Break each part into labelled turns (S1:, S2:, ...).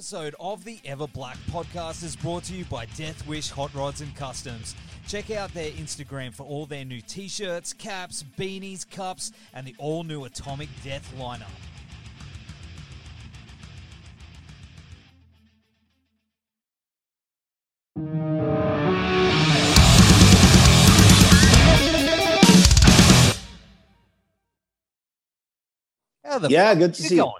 S1: Episode of the Ever Black podcast is brought to you by Death Wish Hot Rods and Customs. Check out their Instagram for all their new t shirts, caps, beanies, cups, and the all new Atomic Death lineup.
S2: Yeah, good to see
S1: you.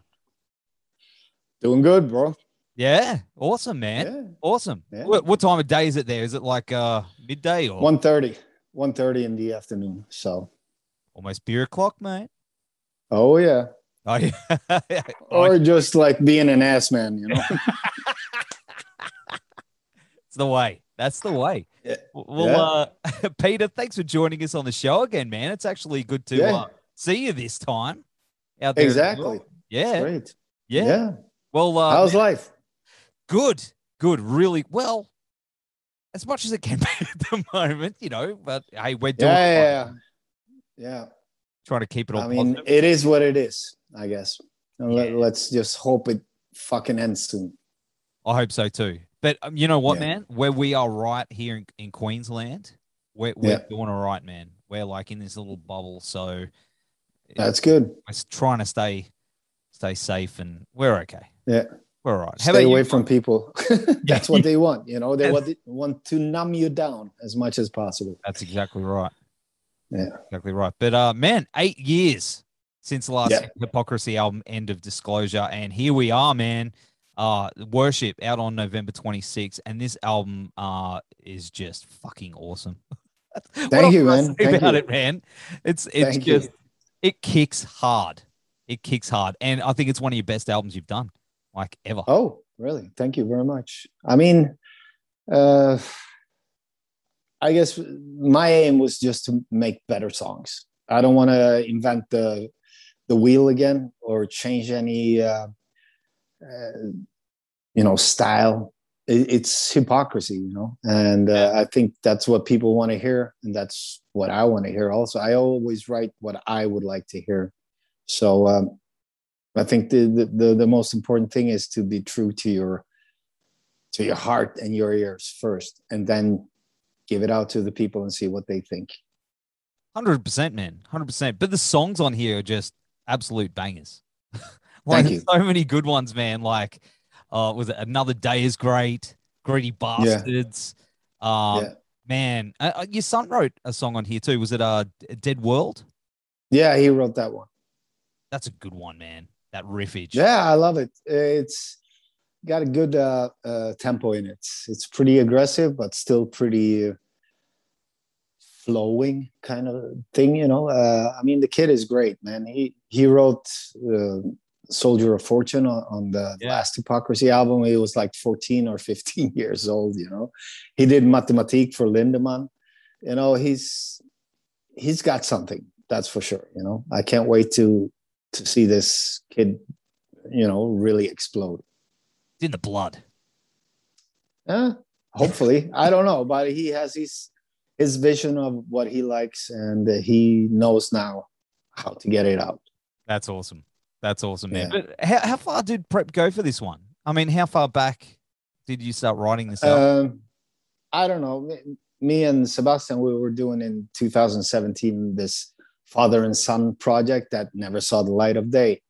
S2: Doing good, bro.
S1: Yeah, awesome, man.
S2: Yeah.
S1: Awesome.
S2: Yeah.
S1: What, what time of day is it there? Is it like uh midday or
S2: 1.30. 1.30 in the afternoon. So,
S1: almost beer o'clock, mate?
S2: oh yeah.
S1: Oh, yeah.
S2: Or just like being an ass man, you know?
S1: it's the way. That's the way.
S2: Yeah.
S1: Well, uh, Peter, thanks for joining us on the show again, man. It's actually good to uh, see you this time out there.
S2: exactly.
S1: Yeah,
S2: Great.
S1: yeah.
S2: Yeah.
S1: Well, uh,
S2: How's life?
S1: Good, good, really well. As much as it can be at the moment, you know. But hey, we're doing
S2: Yeah,
S1: fine.
S2: yeah, yeah.
S1: trying to keep it all
S2: I mean,
S1: positive.
S2: it is what it is, I guess.
S1: Yeah.
S2: let's just hope it fucking ends soon.
S1: I hope so too. But um, you know what,
S2: Yeah.
S1: man? Where we are right here in, in Queensland, we're, we're
S2: Yeah.
S1: doing all right, man. We're like in this little bubble, so
S2: That's good.
S1: we're trying to stay stay safe, and we're okay.
S2: Yeah.
S1: We're all right.
S2: Stay away
S1: you?
S2: from people. That's what they want. You know, they want, want to numb you down as much as possible.
S1: That's exactly right.
S2: Yeah.
S1: exactly right. But uh, man, eight years since the last
S2: Yeah.
S1: Hypocrisy album, End of Disclosure, and here we are, man. Uh, Worship out on November 26th, and this album uh is just fucking awesome.
S2: Thank you, man. Thank
S1: about
S2: you.
S1: it, man. It's it's
S2: Thank you.
S1: just it kicks hard. It kicks hard, and I think it's one of your best albums you've done, like ever.
S2: Oh, really? Thank you very much. I mean, uh, I guess my aim was just to make better songs. I don't want to invent the the wheel again or change any, uh, uh, you know, style. It, it's hypocrisy, you know, and uh, I think that's what people want to hear, and that's what I want to hear. Also, I always write what I would like to hear. So um, I think the, the the the most important thing is to be true to your to your heart and your ears first, and then give it out to the people and see what they think.
S1: Hundred percent, man. Hundred percent. But the songs on here are just absolute bangers. like
S2: Thank you.
S1: so many good ones, man. Like, uh, was it Another Day is great, Greedy Bastards. Yeah. Um,
S2: Yeah.
S1: man, uh, uh, your son wrote a song on here too. Was it uh, Dead World?
S2: Yeah, he wrote that one.
S1: That's a good one, man. That riffage.
S2: Yeah, I love it. It's got a good uh, uh, tempo in it. It's pretty aggressive, but still pretty flowing kind of thing. You know, uh, I mean, the kid is great, man. He he wrote uh, "Soldier of Fortune" on, on the
S1: Yeah.
S2: last Hypocrisy album. He was like fourteen or fifteen years old. You know, he did Mathematik for Lindemann. You know, he's he's got something. That's for sure. You know, I can't wait to to see this kid you know really explode
S1: It's in the blood.
S2: Eh, hopefully i don't know but he has his his vision of what he likes and he knows now how to get it out
S1: That's awesome. That's awesome, man.
S2: Yeah.
S1: But how, how far did prep go for this one? I mean, how far back did you start writing this up?
S2: um i don't know me and sebastian we were doing in 2017 this father and son project that never saw the light of day.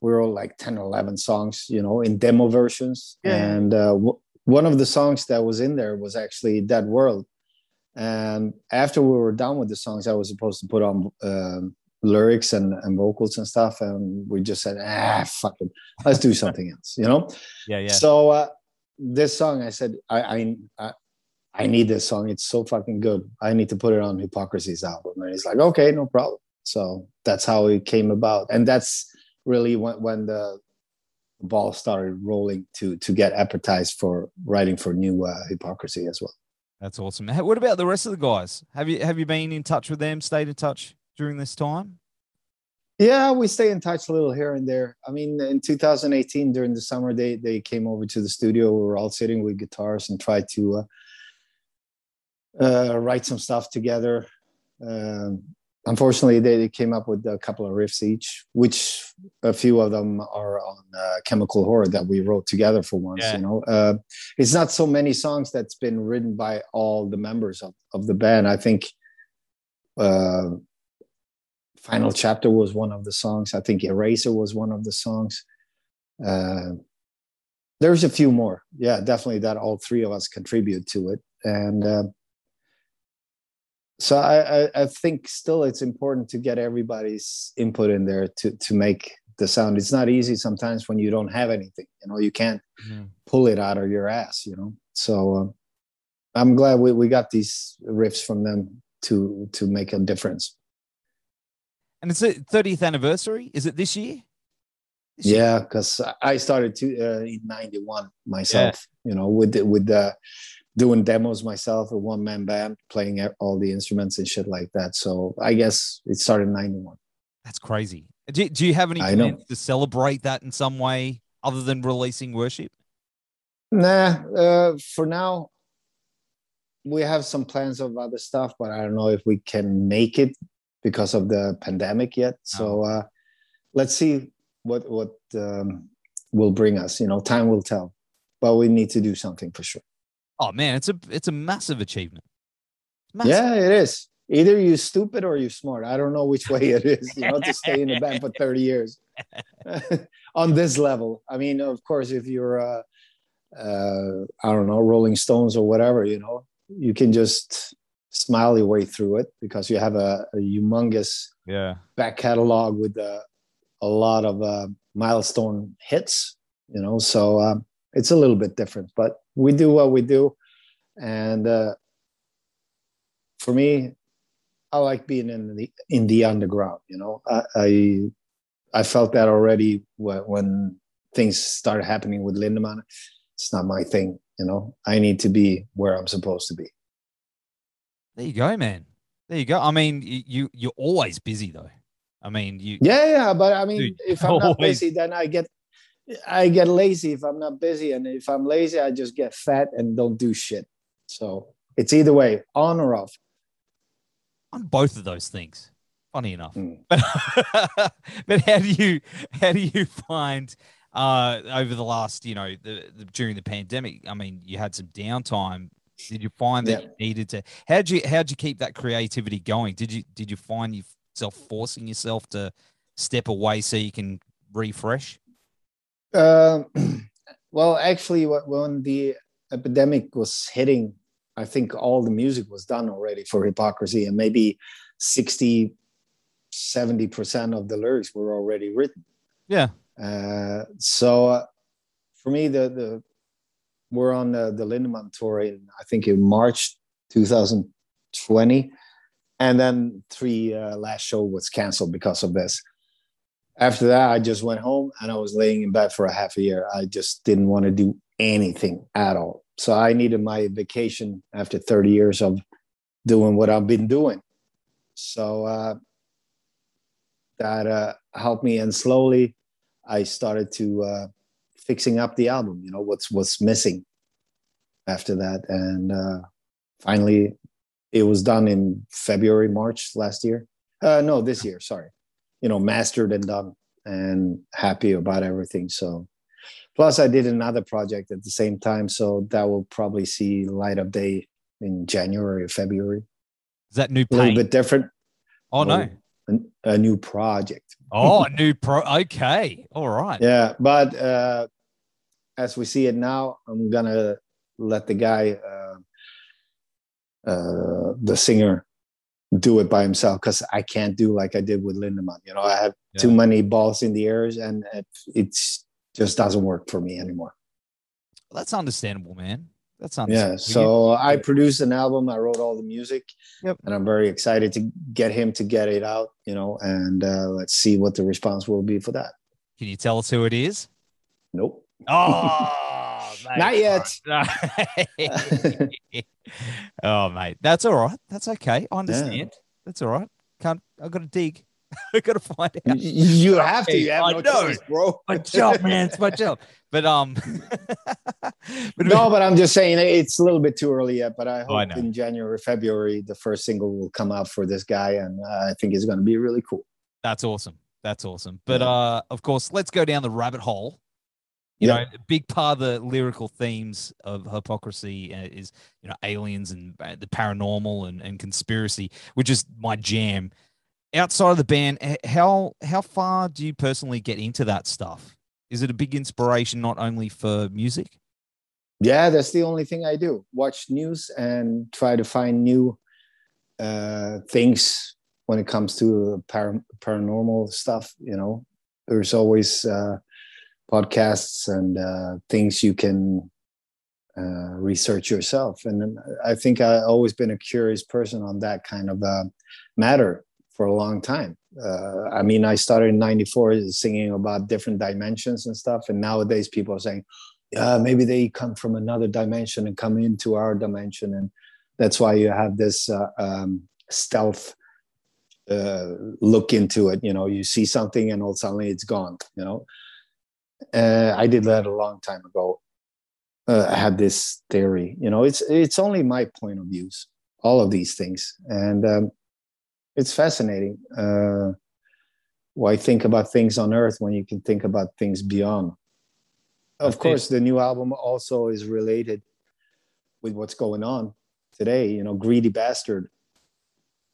S2: We were all like 10 or 11 songs you know in demo versions.
S1: Yeah.
S2: and uh, w- one of the songs that was in there was actually dead world. And after we were done with the songs i was supposed to put on um, lyrics and, and vocals and stuff. And we just said ah fuck it. Let's do something else you know?
S1: Yeah, yeah.
S2: so uh, this song i said I, I i need this song it's so fucking good i need to put it on hypocrisy's album and he's like okay no problem so that's how it came about and that's really when, when the ball started rolling to to get appetized for writing for new uh, hypocrisy as well.
S1: That's awesome. What about the rest of the guys? Have you have you been in touch with them? Stayed in touch during this time?
S2: Yeah, we stay in touch a little here and there. I mean, in 2018 during the summer, they they came over to the studio. We were all sitting with guitars and tried to uh, uh, write some stuff together. Um, unfortunately, they, they, came up with a couple of riffs each, which a few of them are on uh, Chemical Whore that we wrote together for once. Yeah. You know, uh, it's not so many songs that's been written by all the members of, of the band. I think uh, Final Chapter was one of the songs. I think Eraser was one of the songs. Uh, there's a few more. Yeah, definitely that all three of us contribute to it. And uh, so I, I, I, think still it's important to get everybody's input in there to, to make the sound. It's not easy sometimes when you don't have anything, you know, you can't mm-hmm. pull it out of your ass, you know? So um, I'm glad we, we got these riffs from them to, to make a difference.
S1: And it's a 30th anniversary. Is it this year?
S2: This yeah, because I started to uh, in '91 myself. Yeah. You know, with the, with the doing demos myself, a one man band, playing all the instruments and shit like that. So I guess it started in '91.
S1: That's crazy. Do, do you have any plans to celebrate that in some way other than releasing worship?
S2: Nah, uh, for now, we have some plans of other stuff, but I don't know if we can make it because of the pandemic yet. So oh. uh, let's see what what um, will bring us. You know, time will tell, but we need to do something for sure.
S1: Oh man, it's a it's a massive achievement. Massive.
S2: Yeah, it is. Either you stupid or you smart. I don't know which way it is. You know, to stay in the band for thirty years on this level. I mean, of course, if you're uh, uh, I don't know, Rolling Stones or whatever, you know, you can just smile your way through it because you have a, a humongous
S1: yeah
S2: back catalog with uh, a lot of uh, milestone hits you know so um, it's a little bit different but we do what we do and uh, for me i like being in the in the underground you know i i, I felt that already when, when things started happening with lindemann it's not my thing you know i need to be where i'm supposed to be
S1: there you go, man. There you go. I mean, you you're always busy though. I mean, you.
S2: Yeah, yeah, but I mean, dude, if I'm always... not busy, then I get I get lazy if I'm not busy, and if I'm lazy, I just get fat and don't do shit. So it's either way, on or off.
S1: On both of those things. Funny enough, mm. but but how do you how do you find uh, over the last you know the, the, during the pandemic? I mean, you had some downtime did you find that yeah. you needed to? How'd you how'd you keep that creativity going? Did you did you find yourself forcing yourself to step away so you can refresh?
S2: Um, well, actually, when the epidemic was hitting, I think all the music was done already for hypocrisy, and maybe 60, 70% of the lyrics were already written.
S1: Yeah.
S2: Uh, so uh, for me, the, the we're on the, the Lindemann tour in I think in March 2020, and then three uh, last show was canceled because of this. After that, I just went home and I was laying in bed for a half a year. I just didn't want to do anything at all. So I needed my vacation after 30 years of doing what I've been doing. So uh, that uh, helped me, and slowly I started to uh, fixing up the album you know what's what's missing after that and uh finally it was done in february march last year uh no this year sorry you know mastered and done and happy about everything. So plus i did another project at the same time so that will probably see light of day in january or february.
S1: Is that new
S2: Pain? a little bit different.
S1: Oh no.
S2: A, a, new project.
S1: Oh a new pro okay. All right.
S2: Yeah but uh as we see it now, I'm gonna let the guy, uh, uh, the singer, do it by himself because I can't do like I did with Lindemann. You know, I have yeah. too many balls in the airs, and it just doesn't work for me anymore.
S1: Well, that's understandable, man. That's understandable.
S2: Yeah. So I produced an album. I wrote all the music,
S1: yep.
S2: and I'm very excited to get him to get it out. You know, and uh, let's see what the response will be for that.
S1: Can you tell us who it is?
S2: Nope.
S1: Oh.
S2: Not yet.
S1: oh, mate, that's all right. That's okay. I understand. That's all right. Can't. I've got to dig. I got to find out.
S2: You have to. You have
S1: I
S2: no
S1: know.
S2: choice, bro.
S1: My job, man. It's my job. But um, but
S2: No, but I'm just saying it's a little bit too early yet. But I hope
S1: Oh, I
S2: in January, February, the first single will come out for this guy, and uh, I think it's going to be really cool.
S1: That's awesome. That's awesome. But
S2: Yeah.
S1: uh, of course, let's go down the rabbit hole. You
S2: Yeah.
S1: know, a big part of the lyrical themes of hypocrisy uh, is you know aliens and uh, the paranormal and, and conspiracy, which is my jam. Outside of the band, how how far do you personally get into that stuff? Is it a big inspiration not only for music?
S2: Yeah, that's the only thing I do. Watch news and try to find new uh, things when it comes to par- paranormal stuff. You know, there's always uh, podcasts and uh, things you can uh, research yourself. And I think I've always been a curious person on that kind of uh, matter for a long time. Uh, I mean, I started in '94 singing about different dimensions and stuff, and nowadays people are saying, "Yeah, maybe they come from another dimension and come into our dimension," and that's why you have this uh, um, stealth uh, look into it. You know, you see something and all suddenly it's gone. You know, uh, I did that a long time ago. Uh, I had this theory. You know, it's it's only my point of views. All of these things, and um, it's fascinating. Uh, why think about things on Earth when you can think about things beyond? Of course, the new album also is related with what's going on today. You know, greedy bastard.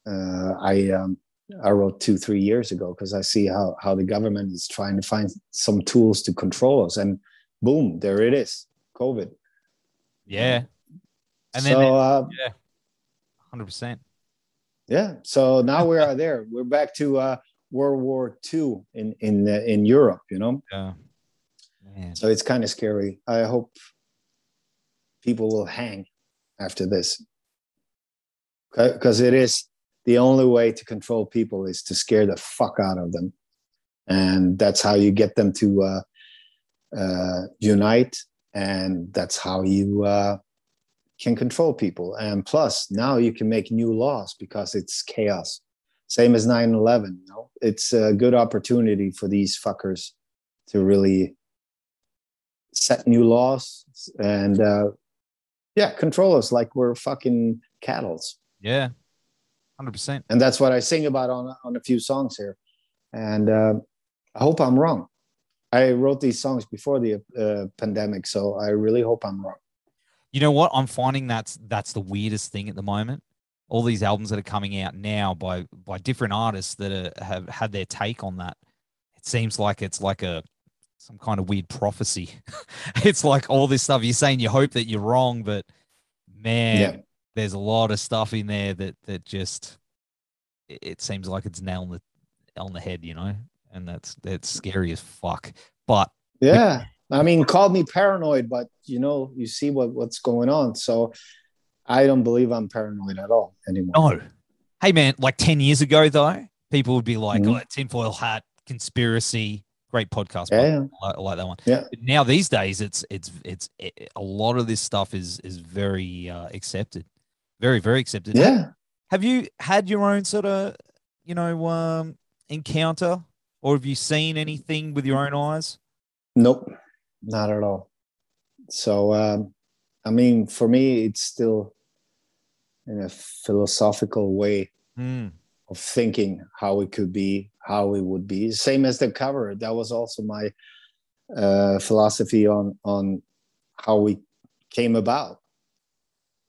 S2: Uh, I um, I wrote two three years ago because I see how how the government is trying to find some tools to control us, and boom, there it is, COVID.
S1: Yeah, and then
S2: so uh,
S1: hundred percent.
S2: yeah, so now we are there. We're back to uh, World War II in in uh, in Europe. You know,
S1: Yeah, man.
S2: so it's kind of scary. I hope people will hang after this because it is the only way to control people is to scare the fuck out of them. And that's how you get them to uh, uh, unite. And that's how you uh, can control people. And plus now you can make new laws because it's chaos. Same as 9-11 you know? It's a good opportunity for these fuckers to really set new laws and uh, yeah control us like we're fucking cattles
S1: Yeah, hundred percent.
S2: and that's what I sing about on on a few songs here. And uh, I hope I'm wrong. I wrote these songs before the uh, pandemic, so I really hope I'm wrong.
S1: You know what? I'm finding that's that's the weirdest thing at the moment. All these albums that are coming out now by by different artists that are, have had their take on that. It seems like it's like a some kind of weird prophecy. it's like all this stuff you're saying. You hope that you're wrong, but man,
S2: Yeah.
S1: There's a lot of stuff in there that that just it, it seems like it's nail on the on the head, you know. And that's that's scary as fuck. But
S2: Yeah, I mean, call me paranoid, but you know, you see what what's going on. So I don't believe I'm paranoid at all anymore.
S1: No. Hey man, like 10 years ago though, people would be like,
S2: Mhm.
S1: oh, tinfoil hat, conspiracy, great podcast.
S2: Yeah, yeah.
S1: I, like- I like that one.
S2: Yeah.
S1: But now these days it's it's it's it, a lot of this stuff is is very uh, accepted. Very, very accepted.
S2: Yeah,
S1: Have you had your own sort of, you know, um encounter or have you seen anything with your own eyes?
S2: nope, not at all. So, um, I mean, for me, it's still in a philosophical way
S1: Hmm.
S2: of thinking how it could be, how it would be. Same as the cover. That was also my uh, philosophy on on how we came about.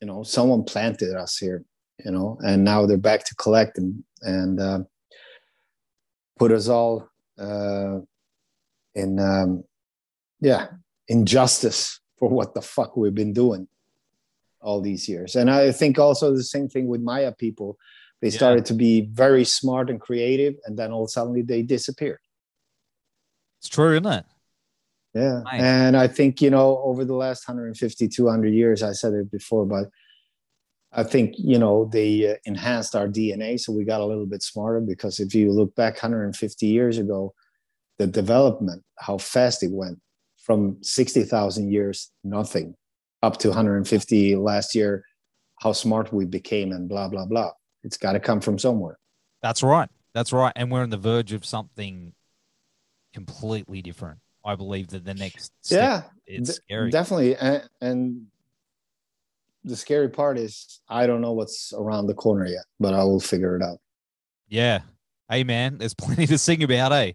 S2: You know, someone planted us here. You know, and now they're back to collect and and uh, put us all uh, in um, yeah injustice for what the fuck we've been doing all these years. And I think also the same thing with Maya people. They
S1: Yeah.
S2: started to be very smart and creative, and then all suddenly they disappeared.
S1: It's true, isn't it?
S2: Yeah.
S1: Nice.
S2: And I think, you know, over the last 150, 200 years, I said it before, but I think, you know, they uh, enhanced our DNA. So we got a little bit smarter because if you look back 150 years ago, the development, how fast it went from 60,000 years, nothing, up to 150 last year, how smart we became and blah, blah, blah. It's got to come from somewhere.
S1: That's right. That's right. And we're on the verge of something completely different. I believe that the next
S2: step,
S1: yeah, it's scary.
S2: Definitely. And, and the scary part is I don't know what's around the corner yet, but I will figure it out.
S1: Yeah. Hey man, there's plenty to sing about, eh?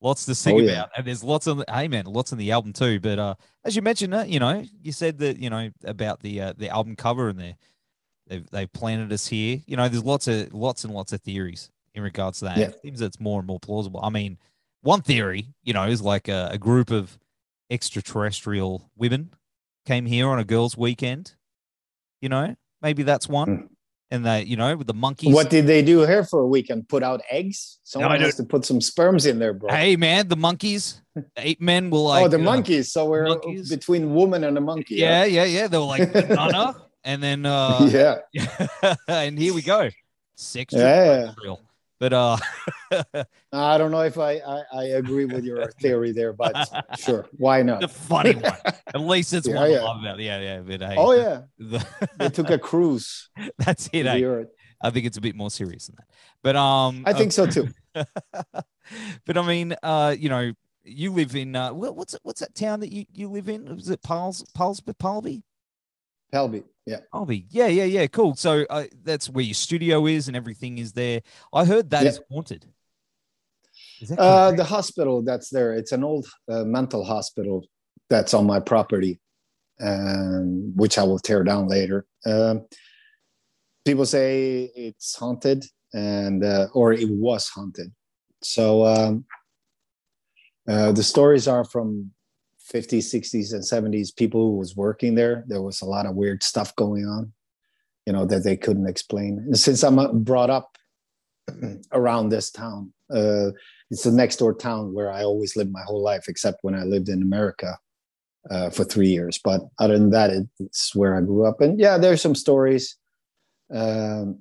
S1: Lots to sing oh, yeah. about. And there's lots of hey man, lots in the album too. But uh as you mentioned, uh, you know, you said that, you know, about the uh, the album cover and the they've they've planted us here. You know, there's lots of lots and lots of theories in regards to that. Yeah. It seems it's more and more plausible. I mean, one theory, you know, is like a, a group of extraterrestrial women came here on a girls' weekend you know, maybe that's one. Mm. And they, you know, with the monkeys.
S2: What did they do here for a weekend? Put out eggs? Someone no, has to put some sperms in there, bro.
S1: Hey, man, the monkeys, eight men will like.
S2: oh, the uh, monkeys. So we're monkeys. between woman and a monkey.
S1: Yeah, yeah, yeah. They were like banana, and then uh
S2: yeah,
S1: and here we go. Six. Yeah. Real. But uh,
S2: I don't know if I, I, I agree with your theory there, but sure, why not?
S1: The funny one. At least it's yeah, one yeah. I about. Yeah, yeah. But,
S2: oh yeah, the, they took a cruise.
S1: That's it. Eh? I think it's a bit more serious than that. But um,
S2: I think so too.
S1: but I mean, uh, you know, you live in uh, what's what's that town that you you live in? Was it Pals Pals Palby?
S2: Pelby, yeah.
S1: Pelby, yeah, yeah, yeah. Cool. So uh, that's where your studio is and everything is there. I heard that yeah. is haunted.
S2: Is that uh, the hospital that's there. It's an old uh, mental hospital that's on my property, um, which I will tear down later. Um, people say it's haunted, and uh, or it was haunted. So um, uh, the stories are from 50s 60s and 70s people who was working there there was a lot of weird stuff going on you know that they couldn't explain. And since i'm uh, brought up around this town uh, it's the next door town where i always lived my whole life except when i lived in america uh, for three years. But other than that it's where i grew up. And yeah there's some stories um,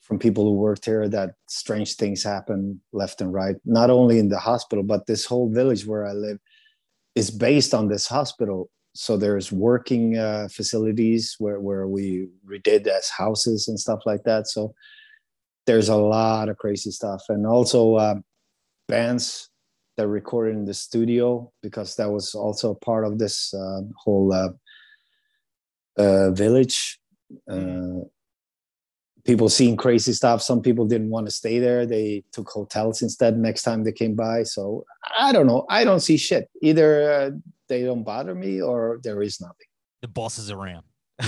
S2: from people who worked here that strange things happen left and right not only in the hospital but this whole village where i live is based on this hospital. So there's working uh, facilities where, where we redid as houses and stuff like that. So there's a lot of crazy stuff. And also uh, bands that recorded in the studio because that was also part of this uh, whole uh, uh, village. Uh, people seeing crazy stuff. Some people didn't want to stay there. They took hotels instead next time they came by. So I don't know. I don't see shit. Either uh, they don't bother me or there is nothing.
S1: The boss is around.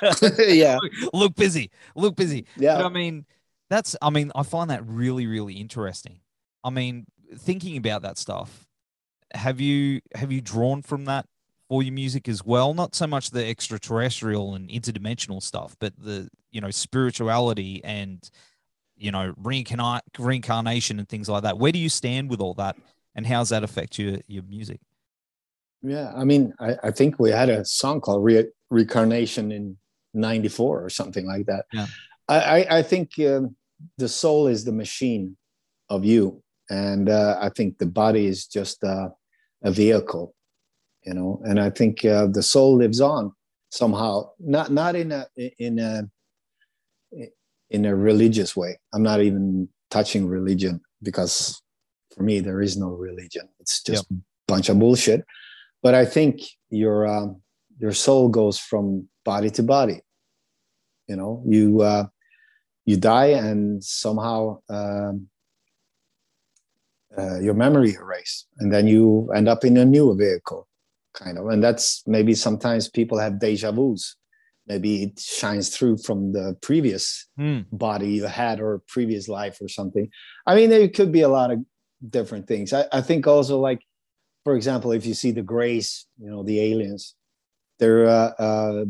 S2: yeah.
S1: Look busy. Look busy.
S2: Yeah.
S1: But I mean, that's, I mean, I find that really, really interesting. I mean, thinking about that stuff, have you, have you drawn from that for your music as well not so much the extraterrestrial and interdimensional stuff but the you know spirituality and you know reincarnate reincarnation and things like that. Where do you stand with all that and how's that affect your your music?
S2: Yeah i mean i, I think we had a song called Re- reincarnation in 94 or something like that.
S1: Yeah.
S2: I, I think um, the soul is the machine of you and uh, i think the body is just uh, a vehicle you know and i think uh, the soul lives on somehow not not in a in a in a religious way. I'm not even touching religion because for me there is no religion. It's just yep. a bunch of bullshit. But i think your um, your soul goes from body to body. You know you uh, you die and somehow um, uh, your memory erased and then you end up in a new vehicle kind of and that's maybe sometimes people have deja vus. Maybe it shines through from the previous
S1: mm.
S2: body you had or previous life or something. I mean there could be a lot of different things. I, I think also like for example if you see the grays you know the aliens they're uh, uh,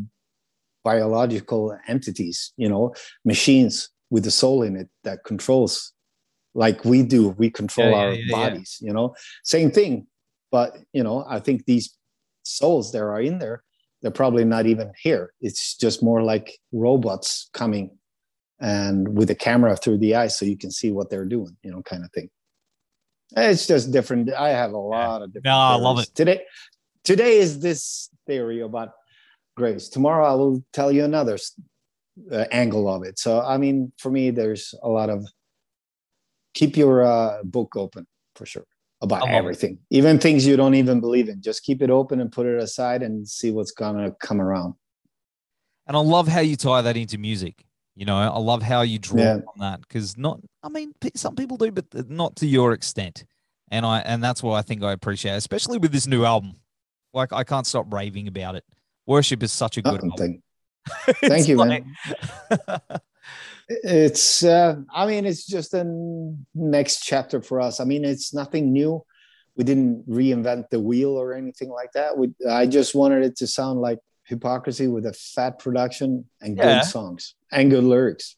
S2: biological entities you know machines with the soul in it that controls like we do we control yeah, our yeah, yeah, bodies you know? Same thing but you know i think these souls there are in there they're probably not even here. It's just more like robots coming and with a camera through the eyes so you can see what they're doing you know kind of thing. It's just different. I have a lot of different
S1: no i love it.
S2: Today today is this theory about grays. Tomorrow I will tell you another uh, angle of it. So I mean, for me, there's a lot of keep your uh, book open for sure about everything, even things you don't even believe in. Just keep it open and put it aside and see what's gonna come around.
S1: And I love how you tie that into music. You know, I love how you draw yeah. on that because not, I mean, some people do, but not to your extent. And I, and that's what I think I appreciate, especially with this new album. Like I can't stop raving about it. Worship is such a good
S2: Thank, thank you, like... man. It's, uh, I mean, it's just a next chapter for us. I mean, it's nothing new. We didn't reinvent the wheel or anything like that. We, I just wanted it to sound like hypocrisy with a fat production and yeah. good songs and good lyrics.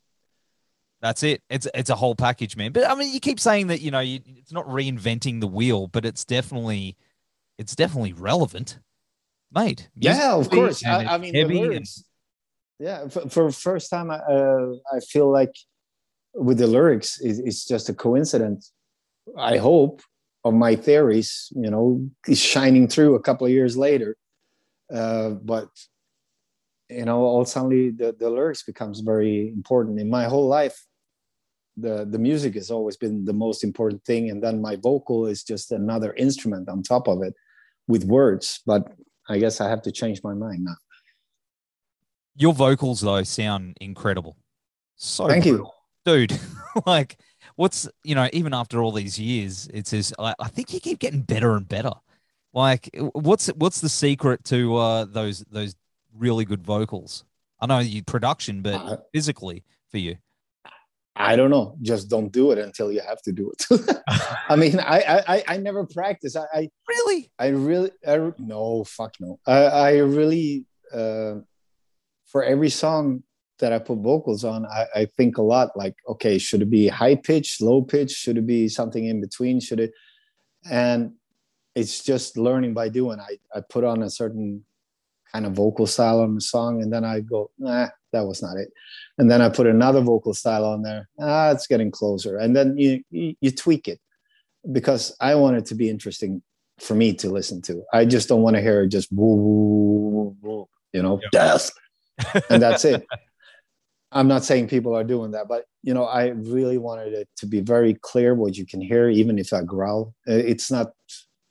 S1: That's it. It's it's a whole package, man. But I mean, you keep saying that you know you, it's not reinventing the wheel, but it's definitely it's definitely relevant, mate.
S2: Yeah, of course. I, I, mean, lyrics, and... yeah. For, for first time, uh, I feel like with the lyrics, it, it's just a coincidence. I hope of my theories, you know, is shining through a couple of years later. Uh, but you know, all suddenly the, the lyrics becomes very important in my whole life. The the music has always been the most important thing, and then my vocal is just another instrument on top of it with words. But I guess I have to change my mind now.
S1: Your vocals though sound incredible. So
S2: thank brutal.
S1: you, dude. like, what's you know, even after all these years, it's says I, I think you keep getting better and better. Like, what's what's the secret to uh, those those really good vocals? I know you production, but uh, physically for you.
S2: I don't know. Just don't do it until you have to do it. I mean, I, I I never practice. I, I
S1: really,
S2: I really, I, no, fuck no. I, I really, uh, for every song that I put vocals on, I, I think a lot. Like, okay, should it be high pitch, low pitch? Should it be something in between? Should it? And it's just learning by doing. I I put on a certain kind of vocal style on the song, and then I go, nah, that was not it and then i put another vocal style on there ah it's getting closer and then you you, you tweak it because i want it to be interesting for me to listen to i just don't want to hear it just woo, woo, woo, you know yep. death and that's it i'm not saying people are doing that but you know i really wanted it to be very clear what you can hear even if i growl it's not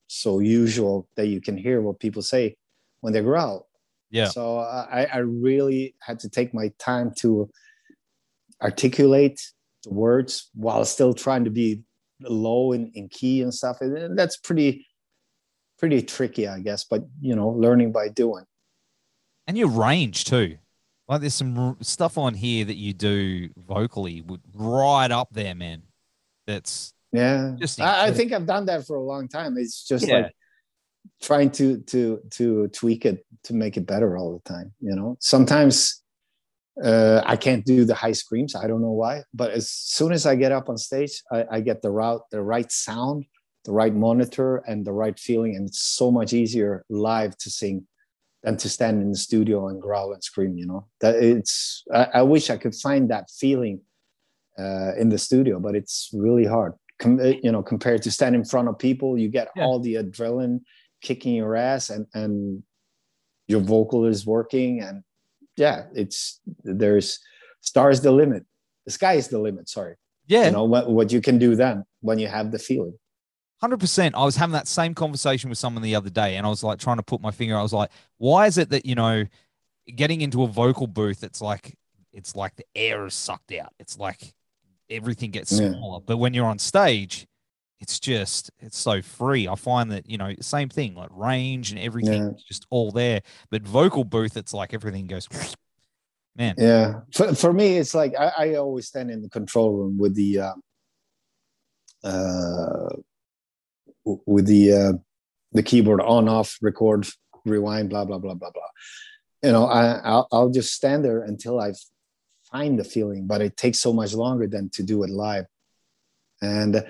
S2: so usual that you can hear what people say when they growl
S1: yeah.
S2: So uh, I, I really had to take my time to articulate the words while still trying to be low in, in key and stuff. And that's pretty, pretty tricky, I guess. But you know, learning by doing.
S1: And your range too. Like there's some stuff on here that you do vocally, right up there, man. That's
S2: yeah. Just I, I, think I've done that for a long time. It's just yeah. like trying to to to tweak it to make it better all the time you know sometimes uh, i can't do the high screams i don't know why but as soon as i get up on stage i, I get the route the right sound the right monitor and the right feeling and it's so much easier live to sing than to stand in the studio and growl and scream you know? That it's i, I wish i could find that feeling uh, in the studio but it's really hard. Com- you know compared to stand in front of people you get yeah. all the adrenaline kicking your ass and and your vocal is working and yeah it's there's stars the limit. The sky is the limit sorry.
S1: Yeah.
S2: You know what, what you can do then when you have the feeling
S1: 100% i was having that same conversation with someone the other day and i was like trying to put my finger i was like why is it that you know getting into a vocal booth it's like it's like the air is sucked out it's like everything gets smaller yeah. but when you're on stage it's just it's so free. I find that you know same thing like range and everything yeah. just all there. But vocal booth, it's like everything goes. Man,
S2: yeah. For, for me, it's like I, I always stand in the control room with the uh, uh, with the uh, the keyboard on off record rewind blah blah blah blah blah. You know, I I'll, I'll just stand there until I find the feeling, but it takes so much longer than to do it live. And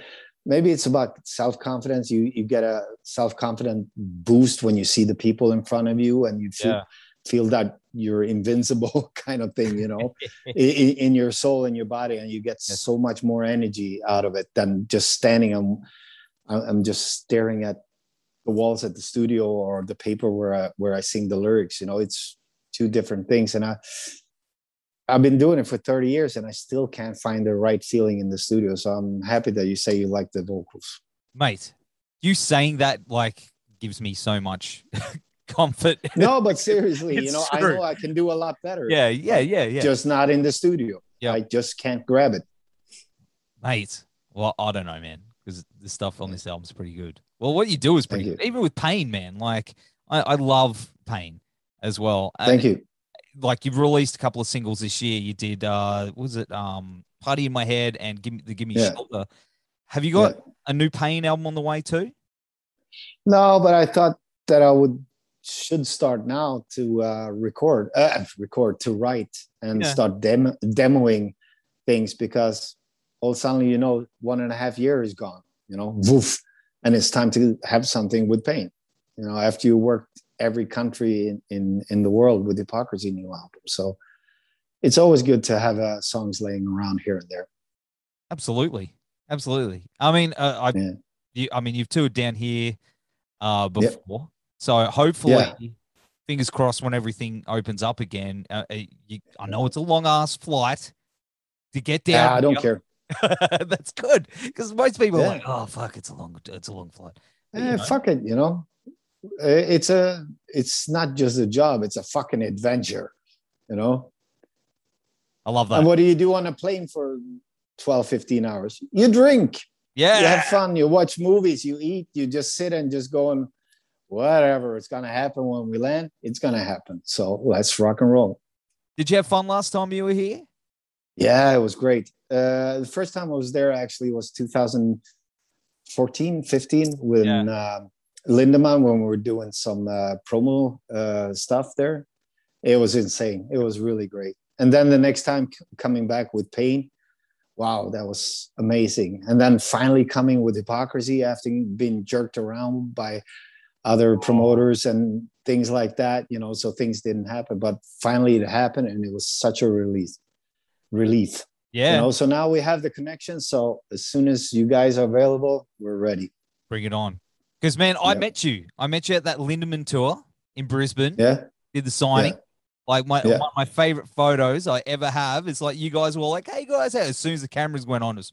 S2: maybe it's about self-confidence you you get a self-confident boost when you see the people in front of you and you feel yeah. feel that you're invincible kind of thing you know in, in, your soul and your body and you get so much more energy out of it than just standing i'm i'm just staring at the walls at the studio or the paper where I, where I sing the lyrics. You know, it's two different things, and I I've been doing it for 30 years, and I still can't find the right feeling in the studio. So I'm happy that you say you like the vocals,
S1: mate. You saying that like gives me so much comfort.
S2: No, but seriously, you know, I know I can do a lot better.
S1: yeah, yeah, yeah, yeah,
S2: Just not in the studio.
S1: Yeah.
S2: I just can't grab it.
S1: mate. Well, I don't know, man, because the stuff on this album's pretty good. Well, what you do is pretty good, even with Pain, man. Like I, I love Pain as well.
S2: Thank you.
S1: like you've released a couple of singles this year. You did uh what was it um Party in My Head and Give Me the Give Me
S2: Yeah.
S1: Shelter. Have you got
S2: Yeah.
S1: a new Pain album on the way too?
S2: No, but I thought that I would should start now to uh, record, uh, record to write and
S1: Yeah.
S2: start dem- demoing things because all suddenly you know one and a half year is gone. You know, woof, and it's time to have something with pain. You know, after you worked every country in in, in the world with hypocrisy new album, so it's always good to have uh, songs laying around here and there.
S1: Absolutely. Absolutely. I mean, uh, I
S2: Yeah.
S1: you, I mean, you've toured down here uh
S2: Yep.
S1: before. So hopefully
S2: Yeah.
S1: fingers crossed when everything opens up again. Uh, uh, you, I know it's a long ass flight to get down.
S2: Yeah, I don't care.
S1: That's good because most people are like, "Oh fuck, it's a long, it's a long flight." But, you
S2: Eh,
S1: know.
S2: fuck it, you know. Eh, It's a it's not just a job, it's a fucking adventure, you know.
S1: I love that.
S2: And what do you do on a plane for 12, 15 hours? You drink,
S1: yeah,
S2: you have fun, you watch movies, you eat, you just sit and just going, whatever, it's gonna happen when we land, it's gonna happen. So let's rock and roll.
S1: Did you have fun last time you were here?
S2: Yeah, it was great. Uh, the first time I was there actually was 2014, 15 with uh, Lindemann when we were doing some uh, promo uh, stuff there. It was insane. It was really great. And then the next time c- coming back with Pain, wow, that was amazing. And then finally coming with Hypocrisy after being jerked around by other promoters and things like that, you know, so things didn't happen. But finally it happened and it was such a relief. Relief.
S1: Yeah,
S2: You know, so now we have the connection. So as soon as you guys are available, we're ready.
S1: bring it on. Because man, I
S2: Yeah.
S1: met you. I met you at that Lindemann tour in Brisbane.
S2: Yeah.
S1: Did the signing.
S2: Yeah.
S1: Like my
S2: Yeah.
S1: one of my favorite photos I ever have is like you guys were like, "Hey guys," as soon as the cameras went on, was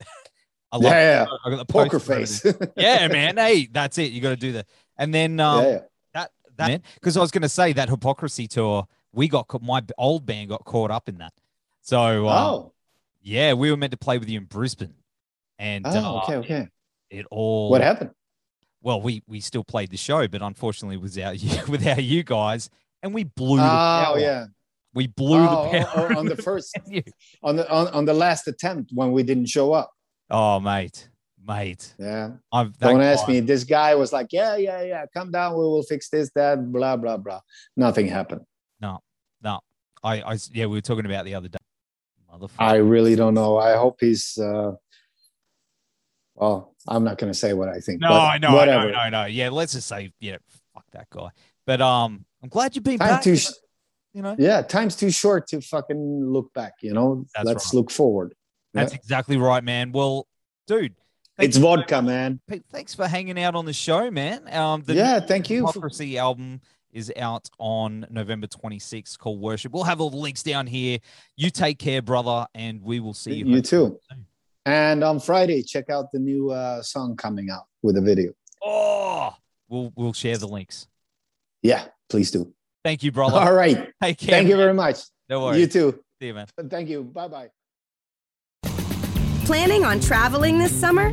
S1: I love
S2: Yeah.
S1: I got the
S2: Poker face.
S1: yeah, man. Hey, that's it. You got to do that. And then um,
S2: yeah.
S1: that that because I was going to say that hypocrisy tour, we got my old band got caught up in that. So uh,
S2: Oh.
S1: yeah, we were meant to play with you in Brisbane, and
S2: Oh,
S1: uh,
S2: okay, okay.
S1: it all
S2: What happened?
S1: well, we we still played the show, but unfortunately, without you, without you guys, and we blew. the
S2: Oh, yeah.
S1: we blew
S2: Oh,
S1: the
S2: oh,
S1: power
S2: oh, on the first, on the on, on the last attempt when we didn't show up.
S1: Oh, mate, mate,
S2: Yeah.
S1: I've
S2: Don't ask
S1: guy-
S2: me. This guy was like, yeah, yeah, yeah. Come down. We will fix this, that, blah, blah, blah. Nothing happened.
S1: No, no, I, I, yeah, we were talking about the other day.
S2: I really don't know. I hope he's. uh Well, I'm not going to say what I think.
S1: no, I know,
S2: whatever.
S1: no, no, no. Yeah, let's just say, yeah, fuck that guy. But um, I'm glad you've been
S2: Time
S1: back.
S2: too. sh-
S1: you know,
S2: Yeah, time's too short to fucking look back. You know,
S1: That's
S2: let's
S1: right.
S2: look forward.
S1: that's
S2: Yeah.
S1: exactly right, man. Well, dude,
S2: It's
S1: thanks for-
S2: vodka, man.
S1: Thanks for hanging out on the show, man. Um, the
S2: Yeah, thank you. for-
S1: Hypocrisy album is out on November 26th called Worship. We'll have all the links down here. You take care, brother, and we will see you.
S2: You too.
S1: soon.
S2: And on Friday, check out the new uh, song coming out with a video.
S1: Oh, we'll we'll share the links.
S2: Yeah, please do.
S1: Thank you, brother.
S2: All right.
S1: Take care.
S2: Thank you very much.
S1: No worries.
S2: You too.
S1: See you, man.
S2: Thank you. Bye bye.
S3: Planning on traveling this summer?